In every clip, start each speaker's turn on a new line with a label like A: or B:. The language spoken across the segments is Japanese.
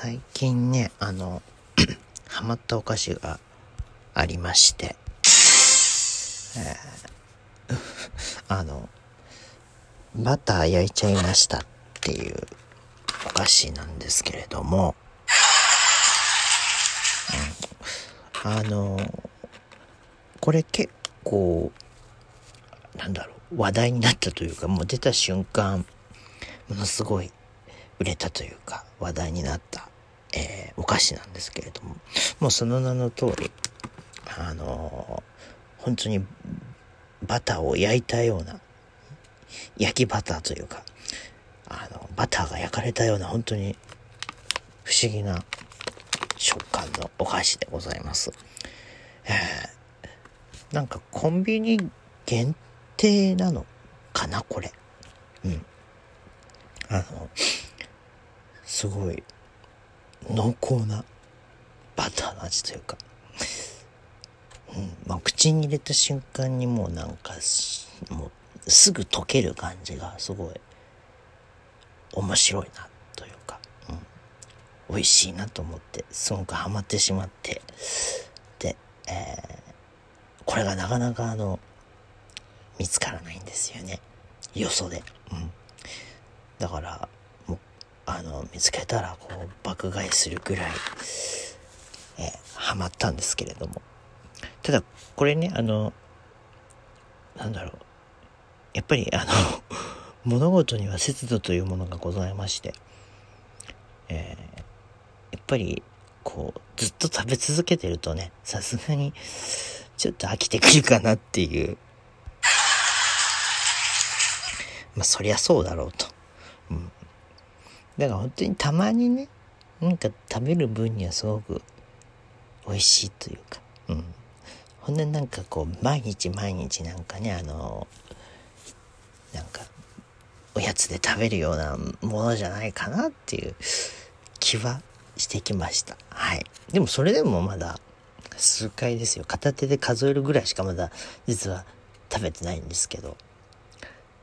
A: 最近ね、あの、ハマったお菓子がありまして、えー、あの、バター焼いちゃいましたっていうお菓子なんですけれども、うん、あの、これ結構、なんだろう、話題になったというか、もう出た瞬間、ものすごい売れたというか話題になった、えー、お菓子なんですけれどももうその名の通りあのー、本当にバターを焼いたような焼きバターというかあのバターが焼かれたような本当に不思議な食感のお菓子でございます。えー、なんかコンビニ限定なのかなこれ。うん。あの、すごい濃厚なバターの味というか、うん。まあ、口に入れた瞬間にもうなんかもうすぐ溶ける感じがすごい面白いなというか、うん、美味しいなと思ってすごくハマってしまって。で、えー、これがなかなかあの見つからないんですよね。よそで。うん。だからあの見つけたらこう爆買いするぐらい、え、ハマったんですけれども。ただこれねあのなんだろう。やっぱりあの 物事には節度というものがございまして、えー、やっぱりこうずっと食べ続けてるとねさすがにちょっと飽きてくるかなっていう。まあそりゃそうだろうと。うん。だから本当にたまにね、なんか食べる分にはすごく美味しいというか、うん。ほんでなんかこう、毎日毎日なんかね、あの、なんか、おやつで食べるようなものじゃないかなっていう気はしてきました。はい。でもそれでもまだ数回ですよ。片手で数えるぐらいしかまだ実は食べてないんですけど。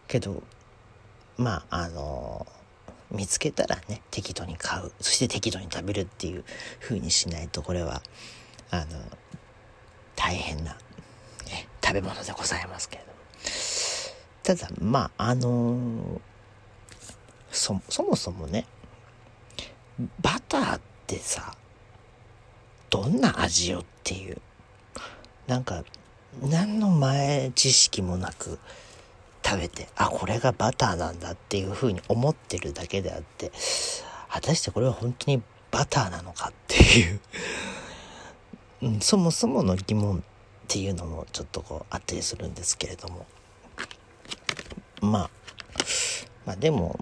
A: けど、まああの見つけたらね適度に買う。そして適度に食べるっていう風にしないとこれはあの大変な、ね、食べ物でございますけれども。ただまああのそそもそもねバターってさどんな味よっていうなんか何の前知識もなく食べて、あ、これがバターなんだっていうふうに思ってるだけであって、果たしてこれは本当にバターなのかっていううん、そもそもの疑問っていうのもちょっとこうあったりするんですけれども。まあ、まあでも、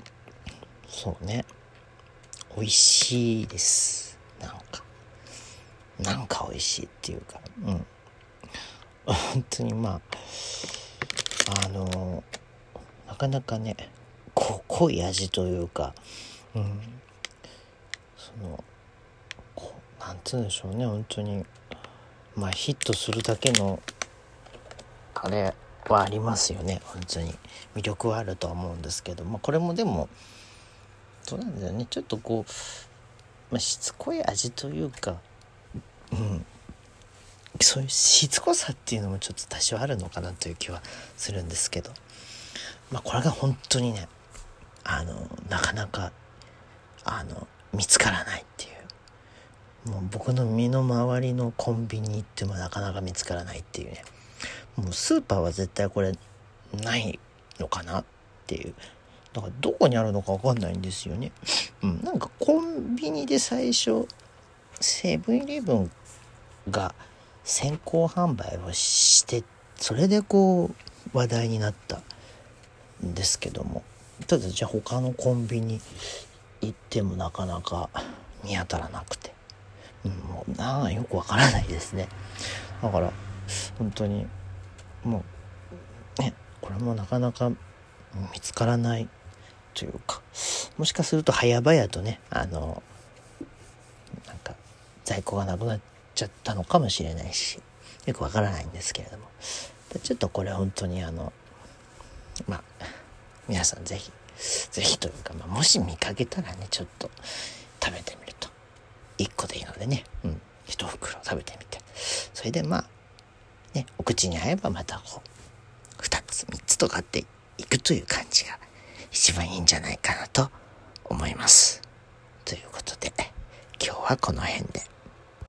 A: そうね、美味しいです。なんか。なんか美味しいっていうか、うん。本当にまあ、あのなかなかね濃い味というか、うん、そのなんつうんでしょうね本当に。まあヒットするだけのあれはありますよね本当に。魅力はあるとは思うんですけど、まあ、これもでもそうなんだよね。ちょっとこう、まあ、しつこい味というか、うん、そういうしつこさっていうのもちょっと多少あるのかなという気はするんですけど。まあこれが本当にねあのなかなかあの見つからないっていう。もう僕の身の回りのコンビニ行ってもなかなか見つからないっていうね。もうスーパーは絶対これないのかなっていう。だからどこにあるのか分かんないんですよね。うん、なんかコンビニで最初セブンイレブンが先行販売をしてそれでこう話題になったんですけども。ただじゃあ他のコンビニ行ってもなかなか見当たらなくて、うん、もうなあよくわからないですね。だから本当にもうねこれもなかなか見つからないというか。もしかすると早々とねあのなんか在庫がなくなっちゃったのかもしれないしよくわからないんですけれども。ちょっとこれ本当にあのまあ皆さん是非是非というか、まあ、もし見かけたらねちょっと食べてみると。1個でいいのでね、うん、1袋食べてみて。それでまあねお口に合えばまたこう2つ3つとかっていくという感じが一番いいんじゃないかなと思います。ということで今日はこの辺で。